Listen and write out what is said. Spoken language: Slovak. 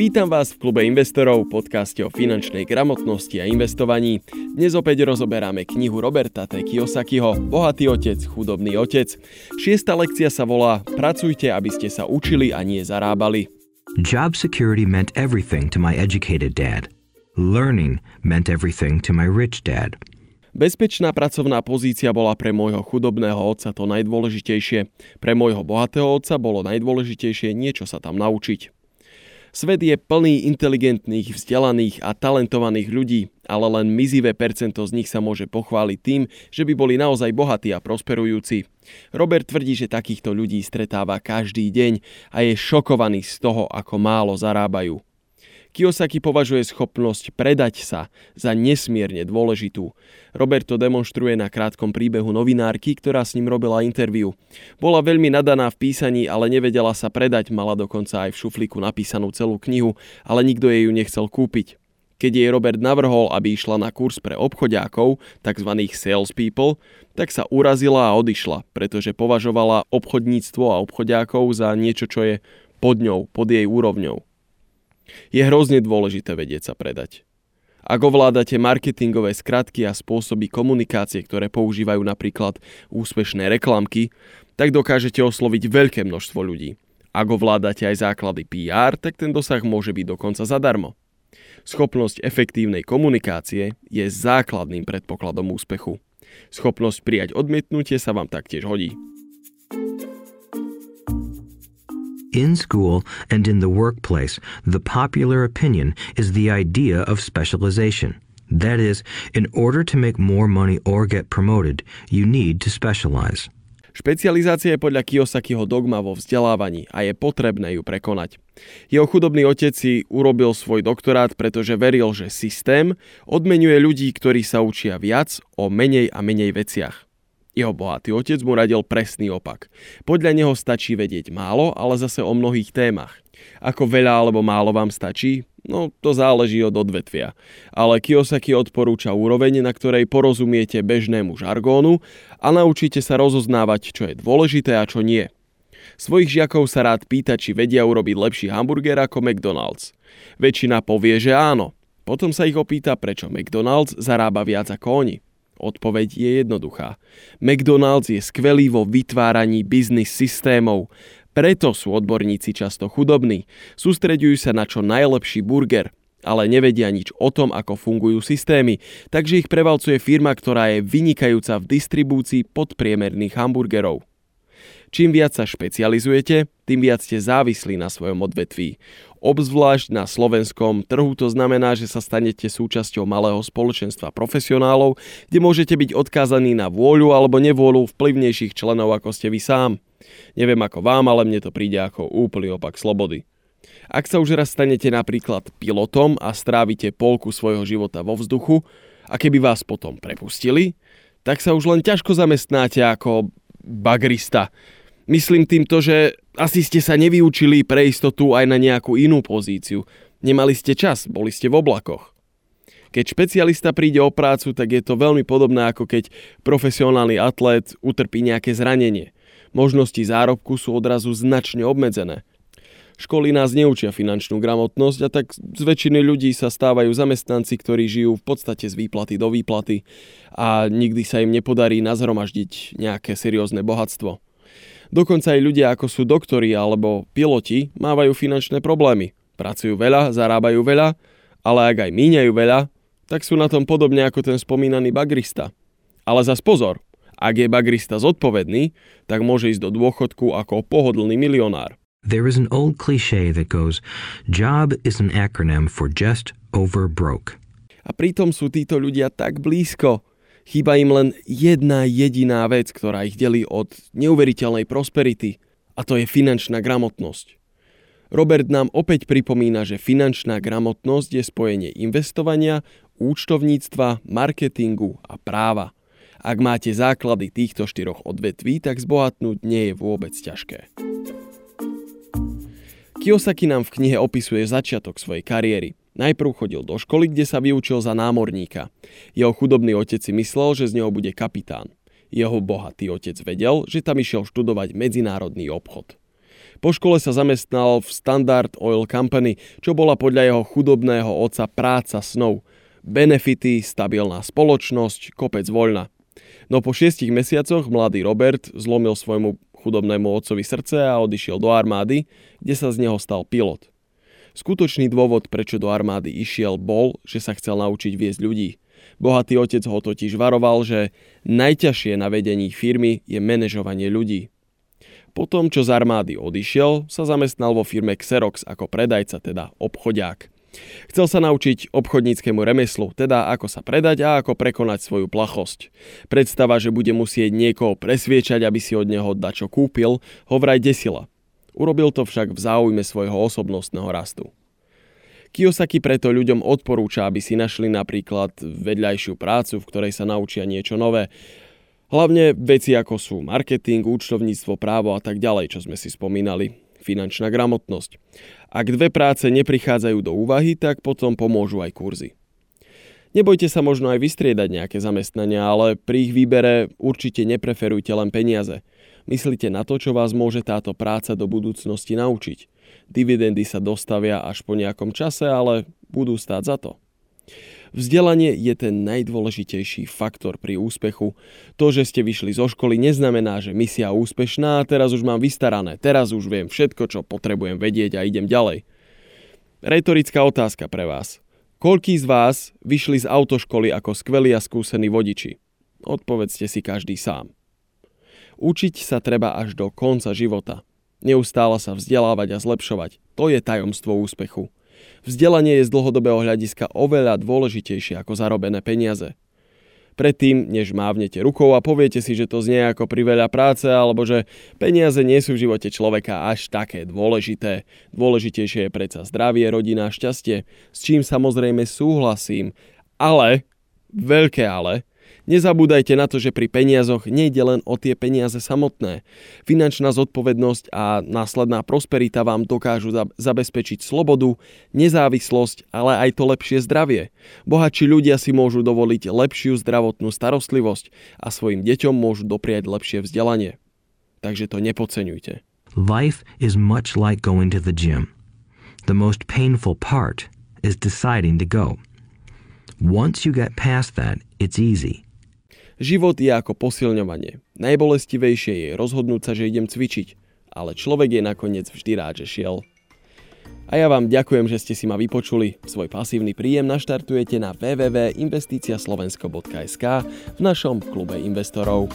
Vítam vás v klube investorov, podcaste o finančnej gramotnosti a investovaní. Dnes opäť rozoberáme knihu Roberta T. Kiyosakiho Bohatý otec, chudobný otec. Šiesta lekcia sa volá Pracujte, aby ste sa učili a nie zarábali. Job security meant everything to my educated dad. Learning meant everything to my rich dad. Bezpečná pracovná pozícia bola pre môjho chudobného otca to najdôležitejšie. Pre môjho bohatého otca bolo najdôležitejšie niečo sa tam naučiť. Svet je plný inteligentných, vzdelaných a talentovaných ľudí, ale len mizivé percento z nich sa môže pochváliť tým, že by boli naozaj bohatí a prosperujúci. Robert tvrdí, že takýchto ľudí stretáva každý deň a je šokovaný z toho, ako málo zarábajú. Kiyosaki považuje schopnosť predať sa za nesmierne dôležitú. Robert to demonstruje na krátkom príbehu novinárky, ktorá s ním robila interviu. Bola veľmi nadaná v písaní, ale nevedela sa predať, mala dokonca aj v šuflíku napísanú celú knihu, ale nikto jej ju nechcel kúpiť. Keď jej Robert navrhol, aby išla na kurz pre obchodiákov, tzv. salespeople, tak sa urazila a odišla, pretože považovala obchodníctvo a obchodiákov za niečo, čo je pod ňou, pod jej úrovňou. Je hrozne dôležité vedieť sa predať. Ak ovládate marketingové skratky a spôsoby komunikácie, ktoré používajú napríklad úspešné reklamky, tak dokážete osloviť veľké množstvo ľudí. Ak ovládate aj základy PR, tak ten dosah môže byť dokonca zadarmo. Schopnosť efektívnej komunikácie je základným predpokladom úspechu. Schopnosť prijať odmietnutie sa vám taktiež hodí. In school and in the workplace, the popular opinion is the idea of specialization. That is, in order to make more money or get promoted, you need to specialize. Špecializácia je podľa Kiyosakiho dogma vo vzdelávaní a je potrebné ju prekonať. Jeho chudobný otec si urobil svoj doktorát, pretože veril, že systém odmenuje ľudí, ktorí sa učia viac o menej a menej veciach. Jeho bohatý otec mu radil presný opak. Podľa neho stačí vedieť málo, ale zase o mnohých témach. Ako veľa alebo málo vám stačí? No, to záleží od odvetvia. Ale Kiyosaki odporúča úroveň, na ktorej porozumiete bežnému žargónu a naučíte sa rozoznávať, čo je dôležité a čo nie. Svojich žiakov sa rád pýta, či vedia urobiť lepší hamburger ako McDonald's. Väčšina povie, že áno. Potom sa ich opýta, prečo McDonald's zarába viac ako oni. Odpoveď je jednoduchá. McDonald's je skvelý vo vytváraní biznis systémov. Preto sú odborníci často chudobní. Sústreďujú sa na čo najlepší burger, ale nevedia nič o tom, ako fungujú systémy, takže ich prevalcuje firma, ktorá je vynikajúca v distribúcii podpriemerných hamburgerov. Čím viac sa špecializujete, tým viac ste závislí na svojom odvetví. Obzvlášť na slovenskom trhu to znamená, že sa stanete súčasťou malého spoločenstva profesionálov, kde môžete byť odkázaní na vôľu alebo nevôľu vplyvnejších členov ako ste vy sám. Neviem ako vám, ale mne to príde ako úplný opak slobody. Ak sa už raz stanete napríklad pilotom a strávite polku svojho života vo vzduchu a keby vás potom prepustili, tak sa už len ťažko zamestnáte ako bagrista Myslím týmto, že asi ste sa nevyučili pre istotu aj na nejakú inú pozíciu. Nemali ste čas, boli ste v oblakoch. Keď špecialista príde o prácu, tak je to veľmi podobné ako keď profesionálny atlét utrpí nejaké zranenie. Možnosti zárobku sú odrazu značne obmedzené. Školy nás neučia finančnú gramotnosť a tak z väčšiny ľudí sa stávajú zamestnanci, ktorí žijú v podstate z výplaty do výplaty a nikdy sa im nepodarí nazhromaždiť nejaké seriózne bohatstvo. Dokonca aj ľudia ako sú doktori alebo piloti mávajú finančné problémy. Pracujú veľa, zarábajú veľa, ale ak aj míňajú veľa, tak sú na tom podobne ako ten spomínaný bagrista. Ale zas pozor, ak je bagrista zodpovedný, tak môže ísť do dôchodku ako pohodlný milionár. There is an old cliché that goes, job is an acronym for just over broke. A pritom sú títo ľudia tak blízko. Chýba im len jedna jediná vec, ktorá ich delí od neuveriteľnej prosperity, a to je finančná gramotnosť. Robert nám opäť pripomína, že finančná gramotnosť je spojenie investovania, účtovníctva, marketingu a práva. Ak máte základy týchto štyroch odvetví, tak zbohatnúť nie je vôbec ťažké. Kiyosaki nám v knihe opisuje začiatok svojej kariéry. Najprv chodil do školy, kde sa vyučil za námorníka. Jeho chudobný otec si myslel, že z neho bude kapitán. Jeho bohatý otec vedel, že tam išiel študovať medzinárodný obchod. Po škole sa zamestnal v Standard Oil Company, čo bola podľa jeho chudobného otca práca snov. Benefity, stabilná spoločnosť, kopec voľna. No po šiestich mesiacoch mladý Robert zlomil svojmu chudobnému otcovi srdce a odišiel do armády, kde sa z neho stal pilot. Skutočný dôvod, prečo do armády išiel, bol, že sa chcel naučiť viesť ľudí. Bohatý otec ho totiž varoval, že najťažšie na vedení firmy je manažovanie ľudí. Potom, čo z armády odišiel, sa zamestnal vo firme Xerox ako predajca, teda obchodiák. Chcel sa naučiť obchodníckému remeslu, teda ako sa predať a ako prekonať svoju plachosť. Predstava, že bude musieť niekoho presviečať, aby si od neho dačo kúpil, ho vraj desila. Urobil to však v záujme svojho osobnostného rastu. Kiyosaki preto ľuďom odporúča, aby si našli napríklad vedľajšiu prácu, v ktorej sa naučia niečo nové, Hlavne veci ako sú marketing, účtovníctvo, právo a tak ďalej, čo sme si spomínali, finančná gramotnosť. Ak dve práce neprichádzajú do úvahy, tak potom pomôžu aj kurzy. Nebojte sa možno aj vystriedať nejaké zamestnania, ale pri ich výbere určite nepreferujte len peniaze. Myslite na to, čo vás môže táto práca do budúcnosti naučiť. Dividendy sa dostavia až po nejakom čase, ale budú stáť za to. Vzdelanie je ten najdôležitejší faktor pri úspechu. To, že ste vyšli zo školy, neznamená, že misia úspešná a teraz už mám vystarané, teraz už viem všetko, čo potrebujem vedieť a idem ďalej. Retorická otázka pre vás. Koľký z vás vyšli z autoškoly ako skvelí a skúsení vodiči? Odpovedzte si každý sám. Učiť sa treba až do konca života. Neustále sa vzdelávať a zlepšovať. To je tajomstvo úspechu. Vzdelanie je z dlhodobého hľadiska oveľa dôležitejšie ako zarobené peniaze. Predtým, než mávnete rukou a poviete si, že to znie ako priveľa práce alebo že peniaze nie sú v živote človeka až také dôležité. Dôležitejšie je predsa zdravie, rodina, šťastie, s čím samozrejme súhlasím. Ale, veľké ale, Nezabúdajte na to, že pri peniazoch nejde len o tie peniaze samotné. Finančná zodpovednosť a následná prosperita vám dokážu zabezpečiť slobodu, nezávislosť, ale aj to lepšie zdravie. Bohatší ľudia si môžu dovoliť lepšiu zdravotnú starostlivosť a svojim deťom môžu dopriať lepšie vzdelanie. Takže to nepodceňujte. Life is much like going to the gym. The most painful part is deciding to go. Once you get past that, it's easy. Život je ako posilňovanie. Najbolestivejšie je rozhodnúť sa, že idem cvičiť, ale človek je nakoniec vždy rád, že šiel. A ja vám ďakujem, že ste si ma vypočuli. Svoj pasívny príjem naštartujete na www.investiciaslovensko.sk v našom klube investorov.